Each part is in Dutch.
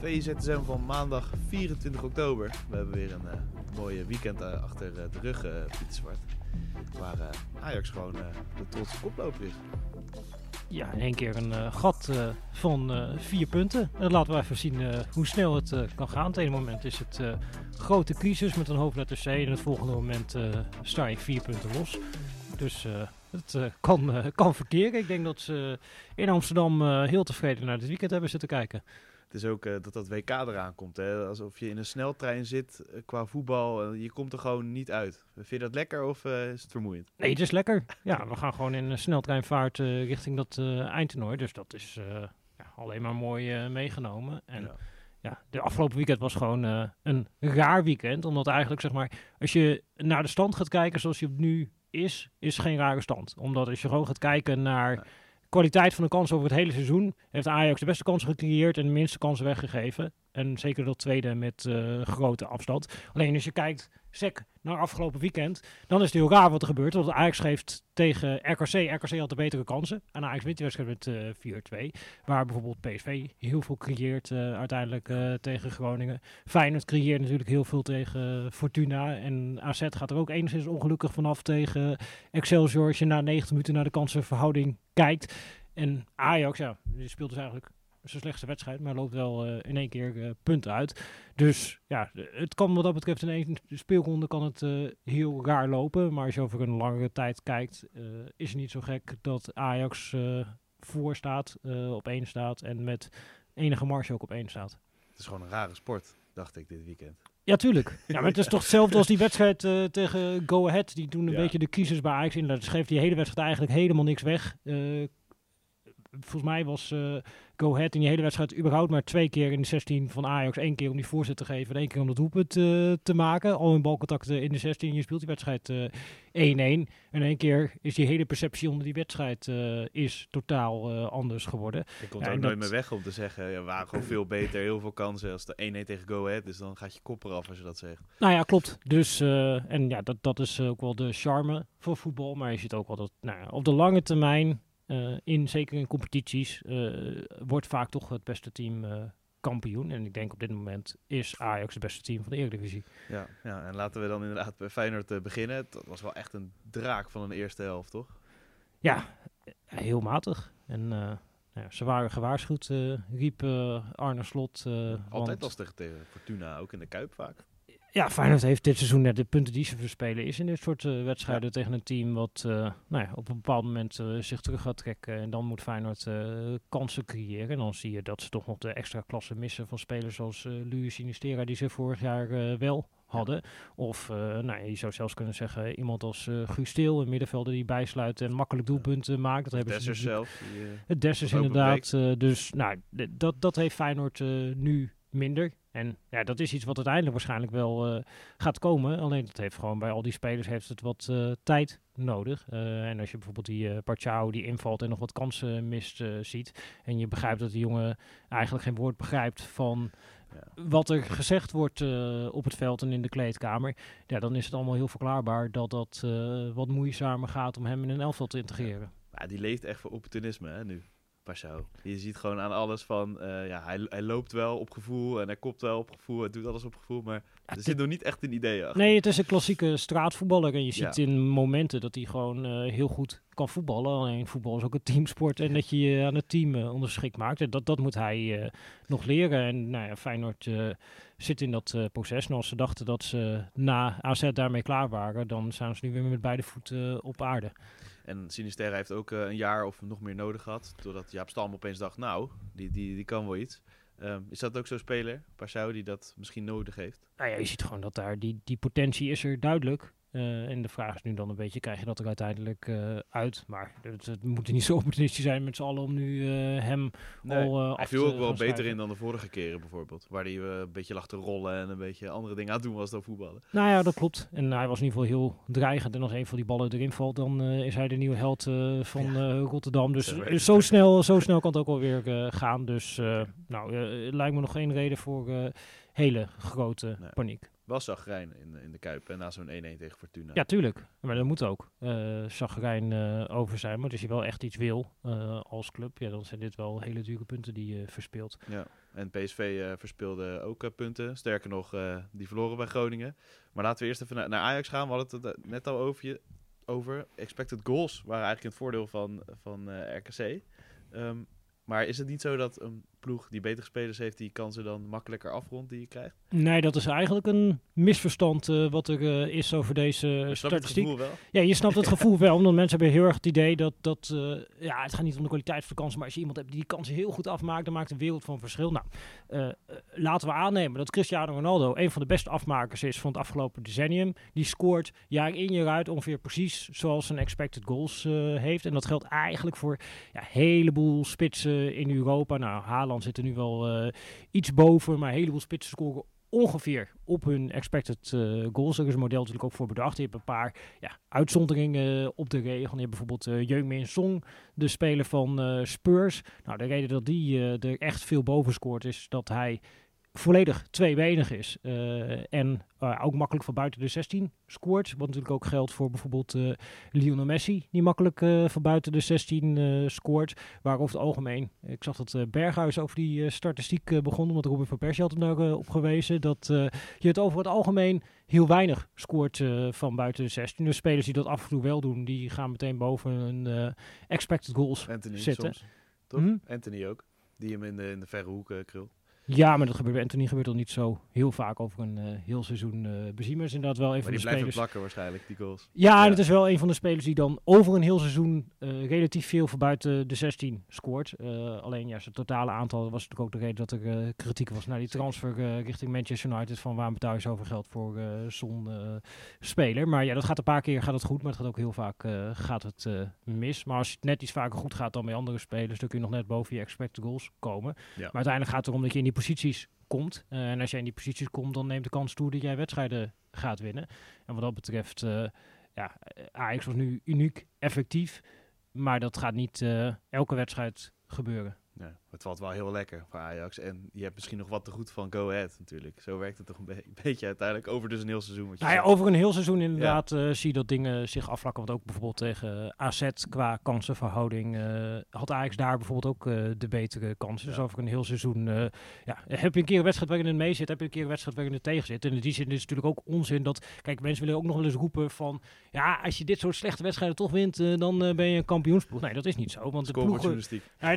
VZSM van maandag 24 oktober. We hebben weer een uh, mooie weekend uh, achter uh, de rug, Pieter Zwart. Waar Ajax gewoon de trotse koploper is. Ja, in één keer een gat van vier punten. En laten we even zien hoe snel het kan gaan. Het ene moment is het grote crisis met een hoofdletter C. En het volgende moment sta je vier punten los. Dus het kan, kan verkeren. Ik denk dat ze in Amsterdam heel tevreden naar dit weekend hebben zitten kijken. Het is ook uh, dat dat WK eraan komt. Hè? Alsof je in een sneltrein zit uh, qua voetbal. Uh, je komt er gewoon niet uit. Vind je dat lekker of is het vermoeiend? Nee, het is lekker. Ja, we gaan gewoon in een sneltreinvaart richting dat eindtoernooi. Dus dat is ja, alleen maar mooi meegenomen. En ja. ja. de afgelopen weekend was gewoon een raar weekend. Omdat eigenlijk, zeg maar, als je naar de stand gaat kijken zoals je nu is, is geen rare stand. Omdat als je gewoon gaat kijken naar kwaliteit van de kansen over het hele seizoen heeft Ajax de beste kansen gecreëerd en de minste kansen weggegeven. En zeker dat tweede met uh, grote afstand. Alleen als je kijkt, sec naar afgelopen weekend, dan is het heel raar wat er gebeurt. Want Ajax geeft tegen RKC, RKC had de betere kansen. En Ajax wint die wedstrijd met uh, eh, 4-2. Waar bijvoorbeeld PSV heel veel creëert uh, uiteindelijk tegen Groningen. Feyenoord creëert natuurlijk heel veel tegen Fortuna. En AZ gaat er ook enigszins ongelukkig vanaf tegen Excelsior. Als je na 90 minuten naar de kansenverhouding kijkt. En Ajax, ja, die speelt dus eigenlijk zijn slechtste wedstrijd, maar loopt wel uh, in één keer uh, punten uit. Dus ja, het kan wat dat betreft in één speelronde kan het uh, heel raar lopen. Maar als je over een langere tijd kijkt, is het niet zo gek dat Ajax voor staat, op één staat en met enige marge ook op één staat. Het is gewoon een rare sport, dacht ik dit weekend. Ja, tuurlijk. Ja, maar het is toch hetzelfde als die wedstrijd uh, tegen Go Ahead. Die toen een ja. beetje de kiezers bij Ajax in. Dat schreef die hele wedstrijd eigenlijk helemaal niks weg. Uh, volgens mij was uh, Go Ahead in die hele wedstrijd überhaupt maar twee keer in de 16 van Ajax. één keer om die voorzet te geven en één keer om dat doelpunt uh, te maken. Al in balcontacten in de 16. Je speelt die wedstrijd 1-1. Uh, en één keer is die hele perceptie onder die wedstrijd is totaal anders geworden. Ik kom ja, ook nooit meer weg om te zeggen. Ja, we waren gewoon veel beter. Heel veel kansen als de 1-1 tegen Go Ahead. Dus dan gaat je kop eraf als je dat zegt. Nou ja, klopt. Dus, en ja, dat, dat is ook wel de charme voor voetbal. Maar je ziet ook wel dat nou, op de lange termijn in, zeker in competities, uh, wordt vaak toch het beste team uh, kampioen. En ik denk op dit moment is Ajax het beste team van de Eredivisie. Ja, ja en laten we dan inderdaad bij Feyenoord beginnen. Dat was wel echt een draak van een eerste helft, toch? Ja, heel matig. En ja, ze waren gewaarschuwd, riep Arne Slot. Altijd want... lastig tegen Fortuna, ook in de Kuip vaak. Ja, Feyenoord heeft dit seizoen net de punten die ze verspelen is in dit soort uh, wedstrijden ja. tegen een team wat uh, nou ja, op een bepaald moment uh, zich terug gaat trekken. En dan moet Feyenoord kansen creëren. En dan zie je dat ze toch nog de extra klasse missen van spelers zoals uh, Luis Sinistera die ze vorig jaar wel hadden. Of nou, je zou zelfs kunnen zeggen iemand als uh, Guus Steel, een middenvelder die bijsluit en makkelijk doelpunten maakt. Dat hebben Dessers ze zelf. Die, het Dessers inderdaad. dus nou, dat, dat heeft Feyenoord nu minder. En ja, dat is iets wat uiteindelijk waarschijnlijk wel uh, gaat komen. Alleen dat heeft gewoon bij al die spelers heeft het wat uh, tijd nodig. Uh, en als je bijvoorbeeld die uh, die invalt en nog wat kansen mist ziet. En je begrijpt dat die jongen eigenlijk geen woord begrijpt van ja. wat er gezegd wordt op het veld en in de kleedkamer. Ja, dan is het allemaal heel verklaarbaar dat dat wat moeizamer gaat om hem in een elftal te integreren. Ja, die leeft echt voor opportunisme hè, nu. Passo. Je ziet gewoon aan alles van, uh, ja, hij, hij loopt wel op gevoel en hij kopt wel op gevoel, hij doet alles op gevoel, maar ja, er zit nog niet echt een idee achter. Nee, het is een klassieke straatvoetballer en je ziet ja. in momenten dat hij gewoon uh, heel goed kan voetballen. Alleen voetbal is ook een teamsport en dat je je aan het team uh, onderschikt maakt. En dat, dat moet hij nog leren. En nou ja, Feyenoord zit in dat proces. En als ze dachten dat ze na AZ daarmee klaar waren, dan zijn ze nu weer met beide voeten op aarde. En Sinisterra heeft ook uh, een jaar of nog meer nodig gehad. Doordat Jaap Stam opeens dacht, nou, die, die, die kan wel iets. Um, is dat ook zo'n speler, Parsau, die dat misschien nodig heeft? Nou ja, je ziet gewoon dat daar die, die potentie is er duidelijk. Uh, en de vraag is nu dan een beetje, krijg je dat er uiteindelijk uh, uit? Maar het, het moet niet zo opportunistisch zijn met z'n allen om nu uh, hem nee, al Hij viel ook wel beter in dan de vorige keren bijvoorbeeld. Waar hij een beetje lag te rollen en een beetje andere dingen aan het doen was dan voetballen. Nou ja, dat klopt. En hij was in ieder geval heel dreigend. En als een van die ballen erin valt, dan is hij de nieuwe held van ja. Rotterdam. Dus, zo, snel, zo snel kan het ook alweer gaan. Dus nou, lijkt me nog geen reden voor hele grote nee. paniek wel zagrijn in, in de Kuip. En na zo'n 1-1 tegen Fortuna. Ja, tuurlijk. Maar dat moet ook uh, zagrijn uh, over zijn. Maar als je wel echt iets wil uh, als club, ja, dan zijn dit wel hele dure punten die je verspeelt. Ja, en PSV verspeelde ook punten. Sterker nog, die verloren bij Groningen. Maar laten we eerst even naar, naar Ajax gaan. We hadden het net al over, je, over. Expected goals waren eigenlijk in het voordeel van, van RKC. Um, ehm, maar is het niet zo dat een ploeg die betere spelers heeft, die kansen dan makkelijker afrondt die je krijgt? Nee, dat is eigenlijk een misverstand uh, wat er uh, is over deze statistiek. Het wel? Ja, je snapt het gevoel wel, omdat mensen hebben heel erg het idee dat, dat uh, ja, het gaat niet om de kwaliteit van de kansen, maar als je iemand hebt die die kansen heel goed afmaakt, dan maakt een wereld van verschil. Nou, laten we aannemen dat Cristiano Ronaldo een van de beste afmakers is van het afgelopen decennium. Die scoort jaar in jaar uit ongeveer precies zoals een expected goals heeft. En dat geldt eigenlijk voor ja, een heleboel spitsen in Europa. Nou, Haaland zit er nu wel uh, iets boven, maar een heleboel spitsen scoren ongeveer op hun expected uh, goals. Er is model natuurlijk ook voor bedacht. Je hebt een paar ja, uitzonderingen uh, op de regel. Je hebt bijvoorbeeld uh, Jeung-Min Song, de speler van Spurs. Nou, de reden dat die er echt veel boven scoort is dat hij volledig tweebenig is. Uh, en uh, ook makkelijk van buiten de 16 scoort. Wat natuurlijk ook geldt voor bijvoorbeeld uh, Lionel Messi. Die makkelijk van buiten de 16 scoort. Waar over het algemeen, ik zag dat Berghuis over die statistiek begon. Want Robin van Persie had hem daarop gewezen. Dat je het over het algemeen heel weinig scoort van buiten de 16. Dus spelers die dat af en toe wel doen, die gaan meteen boven een expected goals Anthony zitten. Soms, toch? Mm -hmm. Anthony ook. Die hem in de, in de verre hoek krult. Ja, maar dat gebeurt bij Anthony gebeurt al niet zo heel vaak over een uh, heel seizoen. Uh, Beziemer is inderdaad wel een maar van de spelers. die blijven plakken waarschijnlijk, die goals. Ja, ja, en het is wel een van de spelers die dan over een heel seizoen uh, relatief veel voor buiten de 16 scoort. alleen ja, zijn totale aantal was natuurlijk ook de reden dat er kritiek was naar die transfer richting Manchester United. Van waarom betaal je zoveel geld voor zo'n speler. Maar ja, dat gaat een paar keer gaat het goed, maar het gaat ook heel vaak gaat het mis. Maar als het net iets vaker goed gaat dan bij andere spelers, dan kun je nog net boven je expected goals komen. Ja. Maar uiteindelijk gaat het erom dat je in die posities komt. Uh, en als jij in die posities komt, dan neemt de kans toe dat jij wedstrijden gaat winnen. En wat dat betreft, uh, ja, Ajax was nu uniek effectief. Maar dat gaat niet elke wedstrijd gebeuren. Het valt wel heel lekker voor Ajax. En je hebt misschien nog wat te goed van Go Ahead natuurlijk. Zo werkt het toch een, be een beetje uiteindelijk over dus een heel seizoen. Nou ja, over een heel seizoen inderdaad ja. uh, zie je dat dingen zich afvlakken. Want ook bijvoorbeeld tegen AZ qua kansenverhouding uh, had Ajax daar bijvoorbeeld ook uh, de betere kansen. Ja. Dus over een heel seizoen ja, heb je een keer een wedstrijd waarin het mee zit, heb je een keer een wedstrijd waarin het tegen zit. En in die zin is het natuurlijk ook onzin dat, kijk mensen willen ook nog wel eens roepen van, ja als je dit soort slechte wedstrijden toch wint, dan ben je een kampioensploeg. Nee, dat is niet zo. Want de ploegen,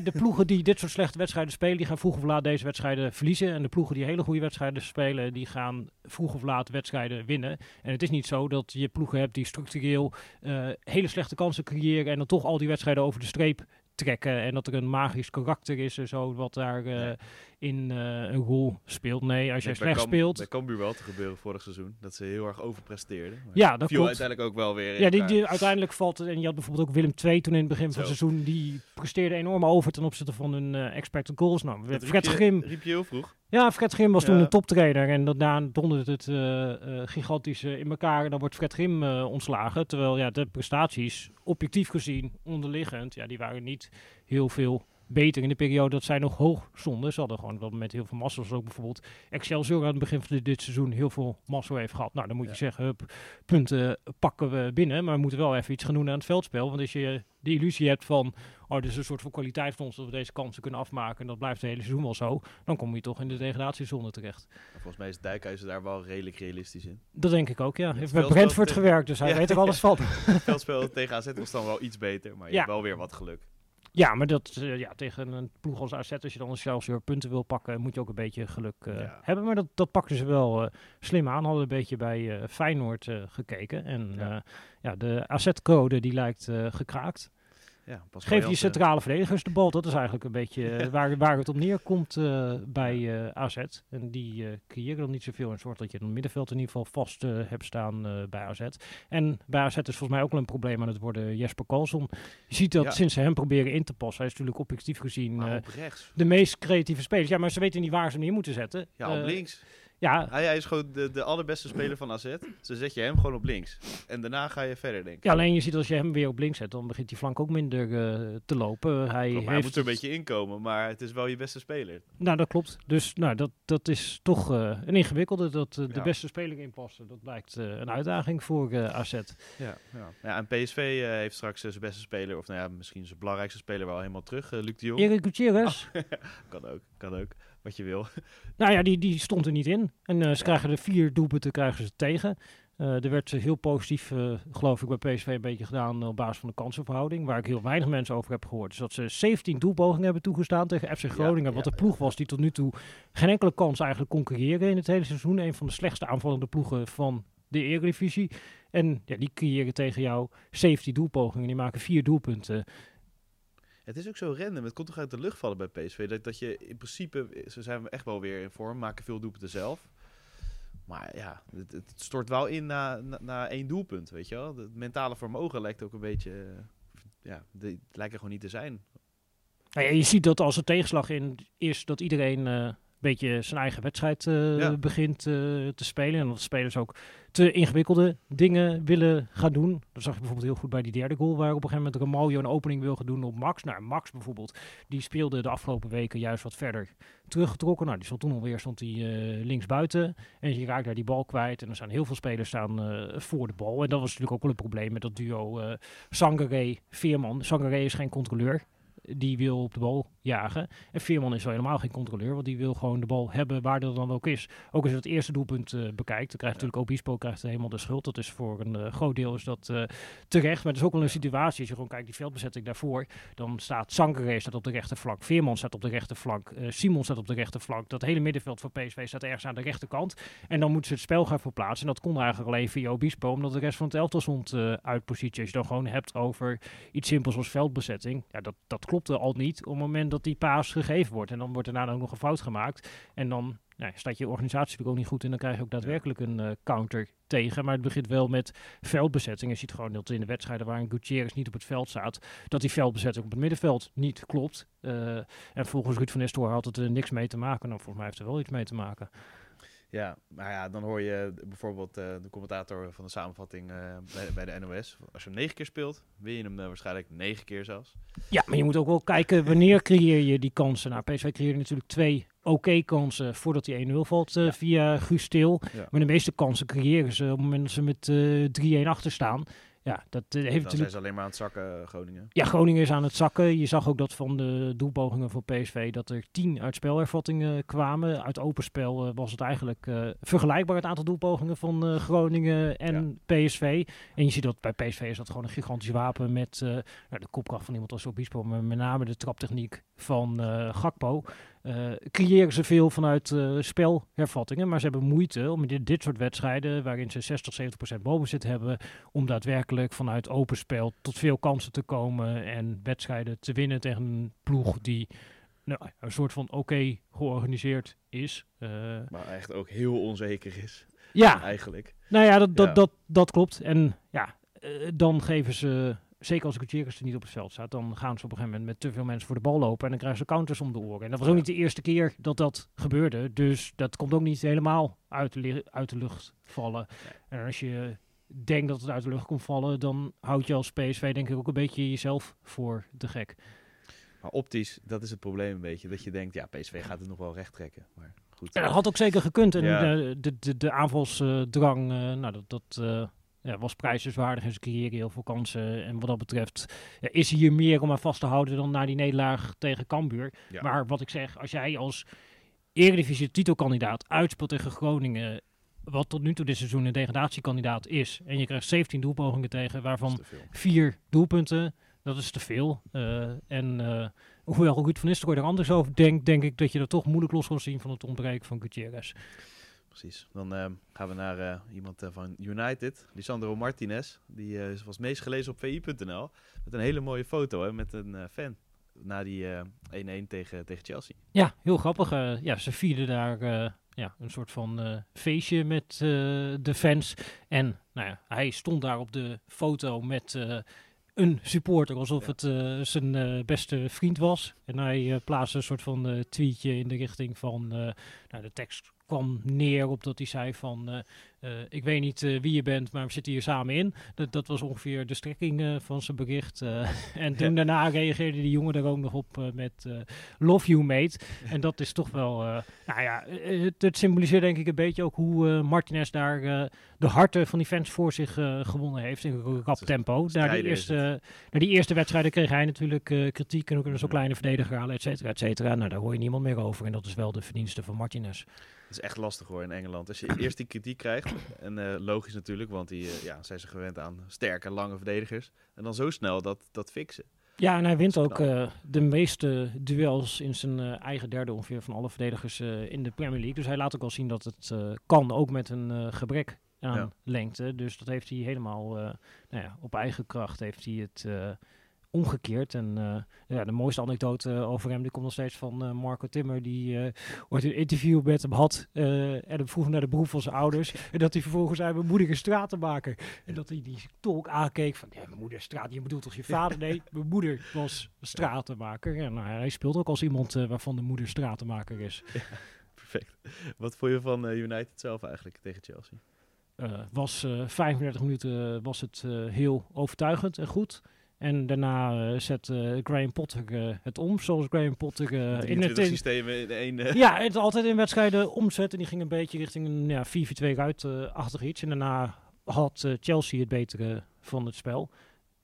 de ploegen die dit soort slechte wedstrijden spelen, die gaan vroeg of laat deze wedstrijden verliezen. En de ploegen die hele goede wedstrijden spelen, die gaan vroeg of laat wedstrijden winnen. En het is niet zo dat je ploegen hebt die structureel uh, hele slechte kansen creëren en dan toch al die wedstrijden over de streep trekken. En dat er een magisch karakter is en zo, wat daar ja. In uh, een rol speelt. Nee, als jij slecht Cam, speelt... Bij Cambuur wel te gebeuren vorig seizoen. Dat ze heel erg overpresteerden. Maar ja, dat viel klopt. uiteindelijk ook wel weer Ja, die, die, uiteindelijk valt het... En je had bijvoorbeeld ook Willem II toen in het begin van het seizoen. Die presteerde enorm over ten opzichte van hun uh, expected goals. Nou, dat Fred riep je, Grim... riep je heel vroeg. Ja, Fred Grim was ja. toen een toptrainer. En daarna donderde het uh, gigantisch in elkaar. En dan wordt Fred Grim ontslagen. Terwijl ja, de prestaties, objectief gezien, onderliggend... Ja, die waren niet heel veel beter in de periode dat zij nog hoog stonden. Ze hadden gewoon wel met heel veel massa. Zoals ook bijvoorbeeld Excelsior aan het begin van dit seizoen heel veel massa heeft gehad. Nou, dan moet je ja. zeggen, hup, punten pakken we binnen. Maar we moeten wel even iets gaan doen aan het veldspel. Want als je de illusie hebt van, oh, dit is een soort van kwaliteit van ons dat we deze kansen kunnen afmaken. En dat blijft het hele seizoen wel zo. Dan kom je toch in de degradatiezone terecht. Volgens mij is Dijkhuizen daar wel redelijk realistisch in. Dat denk ik ook, ja. Hij heeft met Brentford gewerkt, dus hij ja. weet er alles van. Het veldspel tegen AZ was dan wel iets beter, maar je ja. hebt wel weer wat geluk. Ja, maar dat, uh, ja, tegen een ploeg als AZ, als je dan zelfs weer punten wil pakken, moet je ook een beetje geluk uh, ja. hebben. Maar dat, dat pakten ze wel uh, slim aan. Hadden een beetje bij Feyenoord gekeken. En ja, ja de AZ-code die lijkt gekraakt. Ja, pas Geef je centrale verdedigers de bal. Dat is eigenlijk een beetje waar, waar het op neerkomt bij AZ. En die creëren dan niet zoveel. En zorgt dat je een middenveld in ieder geval vast hebt staan bij AZ. En bij AZ is volgens mij ook wel een probleem aan het worden Jesper Karlsson. Je ziet dat sinds ze hem proberen in te passen. Hij is natuurlijk objectief gezien de meest creatieve speler. Ja, maar ze weten niet waar ze neer moeten zetten. Ja, op links. Ja. Hij, hij, is gewoon de, de allerbeste speler van AZ. Ze zet je hem gewoon op links. En daarna ga je verder, denk ik. Ja, alleen je ziet als je hem weer op links zet, dan begint die flank ook minder uh, te lopen. Hij, klopt, hij moet er een beetje inkomen, maar het is wel je beste speler. Nou, dat klopt. Dus nou, dat, dat is toch uh, een ingewikkelde. Dat uh, de beste speler inpassen, dat blijkt een uitdaging voor AZ. Ja, ja. ja, en PSV heeft straks zijn beste speler, of nou ja, misschien zijn belangrijkste speler wel helemaal terug, Luc de Jong. Erik Gutierrez. kan ook, kan ook wat je wil. Nou ja, die, die stond er niet in. En uh, ze krijgen de vier doelpunten krijgen ze tegen. Uh, er werd heel positief, uh, geloof ik, bij PSV een beetje gedaan op basis van de kansenverhouding. Waar ik heel weinig mensen over heb gehoord. Dus dat ze 17 doelpogingen hebben toegestaan tegen FC Groningen. Ja, wat de ploeg was die tot nu toe geen enkele kans eigenlijk kon creëren in het hele seizoen. Een van de slechtste aanvallende ploegen van de Eredivisie. En ja, die creëren tegen jou 17 doelpogingen. Die maken vier doelpunten. Het is ook zo random. Het komt toch uit de lucht vallen bij PSV. Dat, dat je in principe, ze zijn echt wel weer in vorm, maken veel doelpunten zelf. Maar ja, het, het stort wel in na, na, één doelpunt, weet je wel. Het mentale vermogen lijkt ook een beetje, uh, ja, de, lijkt er gewoon niet te zijn. Nou ja, je ziet dat als er tegenslag in is, dat iedereen uh, beetje zijn eigen wedstrijd uh, begint uh, te spelen. En dat spelers ook te ingewikkelde dingen willen gaan doen. Dat zag je bijvoorbeeld heel goed bij die derde goal, waar op een gegeven moment een opening wil gaan doen op Max. Nou, Max bijvoorbeeld, die speelde de afgelopen weken juist wat verder teruggetrokken. Nou, die stond toen alweer stond die, uh, links buiten. En je raakt daar die bal kwijt. En er staan heel veel spelers staan voor de bal. En dat was natuurlijk ook wel een probleem met dat duo uh, Sangare-Veerman. Sangare is geen controleur die wil op de bal jagen. En Veerman is wel helemaal geen controleur, want die wil gewoon de bal hebben waar dat dan ook is. Ook als je het eerste doelpunt uh, bekijkt, dan krijgt natuurlijk Obispo krijgt helemaal de schuld. Dat is voor een uh, groot deel is dat uh, terecht. Maar het is ook wel een situatie, als je gewoon kijkt die veldbezetting daarvoor, dan staat Sankere staat op de rechterflank, Veerman staat op de rechterflank, Simon staat op de rechterflank. Dat hele middenveld van PSV staat ergens aan de rechterkant. En dan moeten ze het spel gaan verplaatsen. En dat kon eigenlijk alleen via Obispo, omdat de rest van het elftal stond uit positie. Als je dan gewoon hebt over iets simpels als veldbezetting, ja, dat, dat klopte al niet op het moment dat die paas gegeven wordt. En dan wordt er daarna ook nog een fout gemaakt. En dan nou, staat je organisatie natuurlijk ook niet goed en dan krijg je ook daadwerkelijk een uh, counter tegen. Maar het begint wel met veldbezetting. Je ziet gewoon dat in de wedstrijden waarin Gutierrez niet op het veld staat, dat die veldbezetting op het middenveld niet klopt. Uh, en volgens Ruud van Nistelrooy had het er niks mee te maken. Nou, volgens mij heeft er wel iets mee te maken. Ja, maar ja, dan hoor je bijvoorbeeld uh, de commentator van de samenvatting uh, bij, bij, de NOS. Als je hem negen keer speelt, win je hem uh, waarschijnlijk negen keer zelfs. Ja, maar je moet ook wel kijken wanneer creëer je die kansen. Nou, PSV creëerde natuurlijk twee oké kansen voordat hij 1-0 valt ja. via Guus Stil. Ja. Maar de meeste kansen creëren ze op het moment dat ze met 3-1 achter staan. Ja, dat uh, heeft Dan zijn ze alleen maar aan het zakken, Groningen. Ja, Groningen is aan het zakken. Je zag ook dat van de doelpogingen van PSV dat er tien uit spelervattingen kwamen. Uit open spel uh, was het eigenlijk uh, vergelijkbaar het aantal doelpogingen van Groningen en ja. PSV. En je ziet dat bij PSV is dat gewoon een gigantisch wapen met nou, de kopkracht van iemand als Obispo, maar met name de traptechniek van Gakpo. Uh, creëren ze veel vanuit uh, spelhervattingen, maar ze hebben moeite om in dit, soort wedstrijden, waarin ze 60, 70 procent bovenzit hebben, om daadwerkelijk vanuit open spel tot veel kansen te komen en wedstrijden te winnen tegen een ploeg die nou, een soort van oké georganiseerd is. Uh, maar echt ook heel onzeker is. Ja, eigenlijk. Nou ja, dat, dat, ja. dat, dat klopt. En ja, dan geven ze zeker als Gutierrez er niet op het veld staat, dan gaan ze op een gegeven moment met te veel mensen voor de bal lopen en dan krijgen ze counters om de oren. En dat was ook niet de eerste keer dat dat gebeurde, dus dat komt ook niet helemaal uit de, uit de lucht vallen. En als je denkt dat het uit de lucht komt vallen, dan houd je als PSV denk ik ook een beetje jezelf voor de gek. Maar optisch, dat is het probleem een beetje, dat je denkt, ja, PSV gaat het nog wel recht trekken. Maar goed. Ja, dat had ook zeker gekund. En ja. de, de, de, de aanvalsdrang, uh, nou, dat... dat uh, ja, was prijzenswaardig en ze creëren heel veel kansen. En wat dat betreft ja, is hier meer om aan vast te houden dan naar die nederlaag tegen Cambuur. Ja. Maar wat ik zeg, als jij als Eredivisie titelkandidaat uitspeelt tegen Groningen, wat tot nu toe dit seizoen een degradatiekandidaat is, en je krijgt 17 doelpogingen tegen, waarvan vier doelpunten, dat is te veel. Uh, en uh, hoewel Ruud van Nistelrooy er anders over denkt, denk ik dat je er toch moeilijk los kan zien van het ontbreken van Gutierrez. Precies. Dan uh, gaan we naar uh, iemand uh, van United, Lisandro Martinez. Die was meest gelezen op vi.nl. Met een hele mooie foto hè, met een fan na die 1-1 tegen, tegen Chelsea. Ja, heel grappig. ja, ze vierden daar ja, een soort van feestje met de fans. En nou ja, hij stond daar op de foto met een supporter, alsof het uh, zijn uh, beste vriend was. En hij uh, plaatste een soort van tweetje in de richting van, nou, de tekst kwam neer op dat hij zei van, ik weet niet wie je bent, maar we zitten hier samen in. Dat, dat was ongeveer de strekking van zijn bericht. en toen daarna reageerde die jongen er ook nog op met love you mate. En dat is toch wel, nou ja, het, het, symboliseert denk ik een beetje ook hoe Martinez daar de harten van die fans voor zich gewonnen heeft in rap tempo. Daar die eerste uh, na die eerste wedstrijden kreeg hij natuurlijk kritiek en ook een zo'n kleine verdediger halen, et cetera, et cetera. Nou, daar hoor je niemand meer over. En dat is wel de verdienste van Martinez. Het is echt lastig hoor in Engeland. Als je eerst die kritiek krijgt, en uh, logisch natuurlijk, want die ja, zijn ze gewend aan sterke, lange verdedigers. En dan zo snel dat, dat fixen. Ja, en hij wint ook uh, de meeste duels in zijn uh, eigen derde ongeveer van alle verdedigers uh, in de Premier League. Dus hij laat ook al zien dat het kan, ook met een gebrek aan ja. lengte. Dus dat heeft hij helemaal uh, nou ja, op eigen kracht heeft hij het uh, omgekeerd. En uh, ja, de mooiste anekdote over hem die komt nog steeds van Marco Timmer. Die ooit een interview met hem had en hem vroeg naar de beroep van zijn ouders. En dat hij vervolgens zei, mijn moeder is stratenmaker. En dat hij die tolk aankeek van, ja, mijn moeder is straat. Je bedoelt toch je vader? Nee, mijn moeder was stratenmaker. En nou, hij speelt ook als iemand waarvan de moeder stratenmaker is. Ja, perfect. Wat vond je van United zelf eigenlijk tegen Chelsea? Uh, was uh, 35 minuten eh, was het uh, heel overtuigend en goed. En daarna zet Graham Potter het om, zoals Graham Potter in het systemen in één. ja, het altijd in wedstrijden omzet. En die ging een beetje richting een ja, 4-4-2 ruitachtig iets. En daarna had Chelsea het betere van het spel.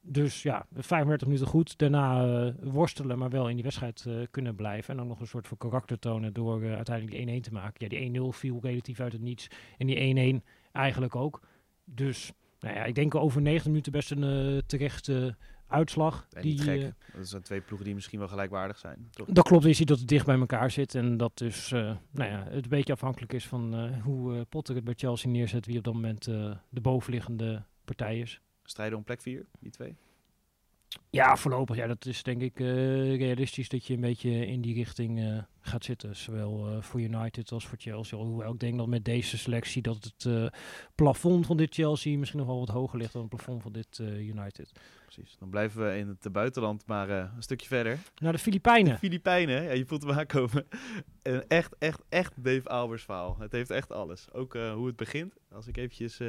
Dus ja, 35 minuten goed. Daarna worstelen, maar wel in die wedstrijd kunnen blijven. En dan nog een soort van karakter tonen door uiteindelijk die 1-1 te maken. Ja, die 1-0 viel relatief uit het niets. En die 1-1 eigenlijk ook. Dus nou ja, ik denk over 90 minuten best een uh, terechte uitslag. die, uh, dat zijn twee ploegen die misschien wel gelijkwaardig zijn. Toch? Dat klopt, je ziet dat het dicht bij elkaar zit. En dat dus uh, nou ja, het een beetje afhankelijk is van hoe Potter het bij Chelsea neerzet. Wie op dat moment de bovenliggende partij is. Strijden om plek 4, die twee? Ja, voorlopig. Ja, dat is denk ik realistisch dat je een beetje in die richting gaat zitten. Zowel uh, voor United als voor Chelsea. Hoewel ik denk dat met deze selectie dat het uh, plafond van dit Chelsea misschien nog wel wat hoger ligt dan het plafond van dit uh, United. Precies. Dan blijven we in het buitenland maar een stukje verder. Naar de Filipijnen. De Filipijnen, ja, je voelt hem aankomen. Een echt, echt, echt Dave Albers verhaal. Het heeft echt alles. Ook hoe het begint. Als ik eventjes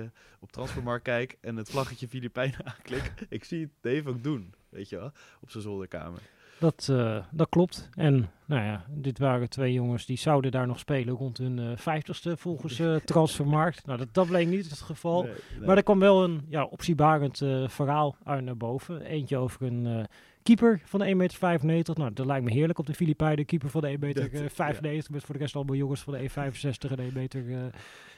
op Transfermarkt kijk en het vlaggetje Filipijnen aanklik. ik zie het Dave ook doen, weet je wel, op zijn zolderkamer. Dat, uh, dat klopt. En nou ja, dit waren twee jongens die zouden daar nog spelen rond hun uh, vijftigste volgens uh, Transfermarkt. Nou, dat, dat bleek niet het geval. Nee, nee. Maar er kwam wel een ja, optiebarend verhaal uit naar boven. Eentje over een keeper van de 1,95 meter. Nou, dat lijkt me heerlijk op de Filipijnen. Keeper van de 1,95 meter. Ja. Met voor de rest allemaal jongens van de 1,65 en 1,70 meter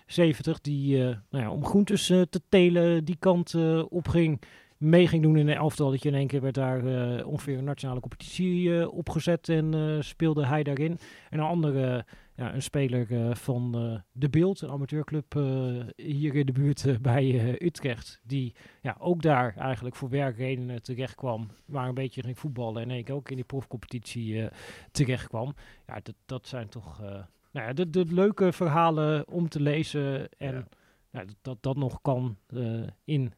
70. Die nou ja, om groentes te telen die kant op ging mee ging doen in een elftal. Dat je in één keer werd daar uh, ongeveer een nationale competitie uh, opgezet en uh, speelde hij daarin. En een andere, ja, een speler van de Beeld, een amateurclub hier in de buurt bij Utrecht. Die ja, ook daar eigenlijk voor werkredenen terecht kwam. Maar een beetje ging voetballen en één keer ook in die profcompetitie terecht kwam. Ja, dat, dat zijn toch nou ja, de, de leuke verhalen om te lezen. En ja. Nou, dat, dat dat nog kan in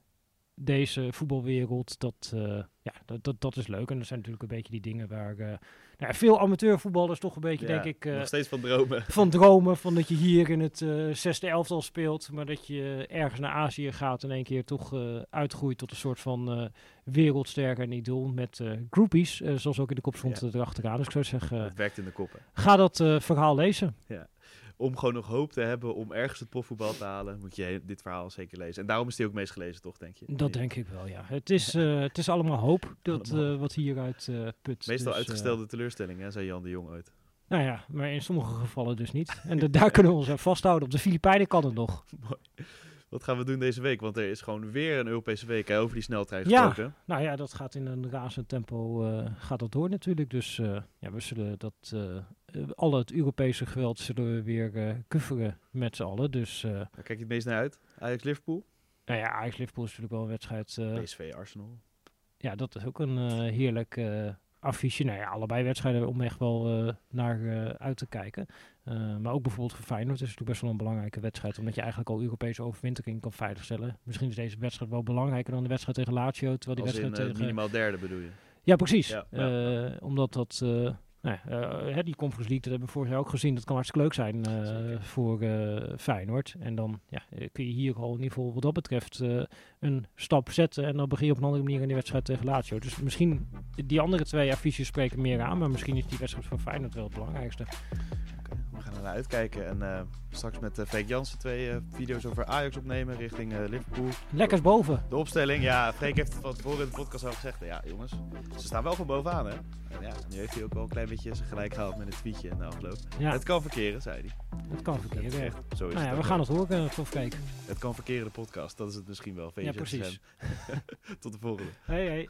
deze voetbalwereld, dat, uh, ja, dat, dat, dat is leuk. En dat zijn natuurlijk een beetje die dingen waar uh, nou, veel amateurvoetballers toch een beetje, ja, denk ik... Uh, nog steeds van dromen. Van dromen, van dat je hier in het zesde elftal speelt, maar dat je ergens naar Azië gaat en één keer toch uitgroeit tot een soort van wereldsterker idool met groupies, zoals ook in de kop stond ja. erachteraan. Dus ik zou zeggen... het werkt in de koppen. Ga dat verhaal lezen. Ja om gewoon nog hoop te hebben om ergens het profvoetbal te halen, moet je dit verhaal zeker lezen. En daarom is hij ook meest gelezen, toch, denk je? Dat denk ik wel, ja. Het is, uh, het is allemaal hoop dat, allemaal. Uh, wat hieruit uh, put. Meestal dus, uitgestelde teleurstelling, hè, zei Jan de Jong ooit. Nou ja, maar in sommige gevallen dus niet. En de, daar kunnen we ons aan vasthouden. Op de Filipijnen kan het nog. Mooi. Wat gaan we doen deze week? Want er is gewoon weer een Europese week hè, over die sneltrein gesproken. Ja, nou ja, dat gaat in een razend tempo uh, gaat dat door natuurlijk. Dus uh, ja, we zullen dat uh, al het Europese geweld zullen we weer uh, coveren met z'n allen. Dus, Daar kijk je het meest naar uit? Ajax-Liverpool? Nou ja, Ajax-Liverpool is natuurlijk wel een wedstrijd... PSV-Arsenal? Ja, dat is ook een heerlijk affiche. Nou ja, allebei wedstrijden om echt wel uh, naar uh, uit te kijken. Uh, maar ook bijvoorbeeld voor Feyenoord is het natuurlijk best wel een belangrijke wedstrijd. Omdat je eigenlijk al Europese overwintering kan veiligstellen. Misschien is deze wedstrijd wel belangrijker dan de wedstrijd tegen Lazio. Terwijl die Als wedstrijd in, tegen... minimaal derde bedoel je? Ja, precies. Ja, ja. omdat dat nou ja, uh, die Conference League, dat hebben we vorig jaar ook gezien. Dat kan hartstikke leuk zijn uh, voor uh, Feyenoord. En dan ja, kun je hier al in ieder geval wat dat betreft een stap zetten. En dan begin je op een andere manier in die wedstrijd tegen Lazio. Dus misschien die andere twee affiches spreken meer aan. Maar misschien is die wedstrijd van Feyenoord wel het belangrijkste. We gaan er naar uitkijken. En straks met uh, Freek Jansen twee video's over Ajax opnemen richting Liverpool. Lekkers boven. De opstelling, ja. Freek heeft het van tevoren in de podcast al gezegd. Ja, jongens, ze staan wel gewoon bovenaan, hè. En ja, nu heeft hij ook wel een klein beetje zijn gelijk gehaald met een tweetje in de afloop. Ja. Het kan verkeren, zei hij. Het kan verkeren, ja. Echt, zo is nou ja, het we gaan het horen, tof kijken. Het kan verkeren, de podcast. Dat is het misschien wel. Ja, precies. Tot de volgende. Hey, hey.